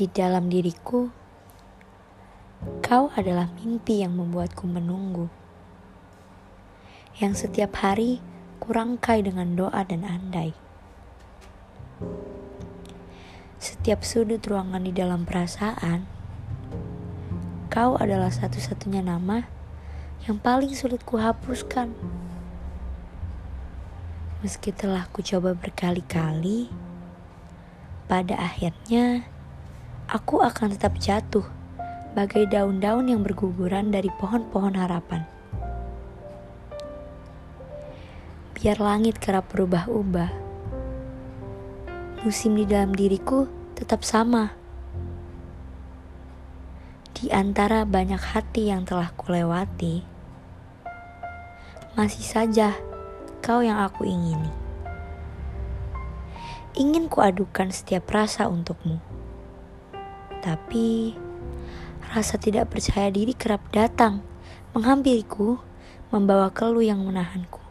Di dalam diriku, kau adalah mimpi yang membuatku menunggu. Yang setiap hari kurangkai dengan doa dan andai. Setiap sudut ruangan di dalam perasaan, kau adalah satu-satunya nama yang paling sulit kuhapuskan. Meski telah ku coba berkali-kali, pada akhirnya aku akan tetap jatuh bagai daun-daun yang berguguran dari pohon-pohon harapan. Biar langit kerap berubah-ubah, musim di dalam diriku tetap sama. Di antara banyak hati yang telah kulewati, masih saja kau yang aku ingini. Ingin kuadukan setiap rasa untukmu tapi rasa tidak percaya diri kerap datang, menghampiriku, membawa keluh yang menahanku.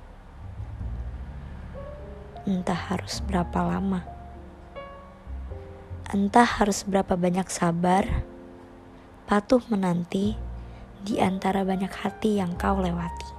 Entah harus berapa lama. Entah harus berapa banyak sabar, patuh menanti di antara banyak hati yang kau lewati.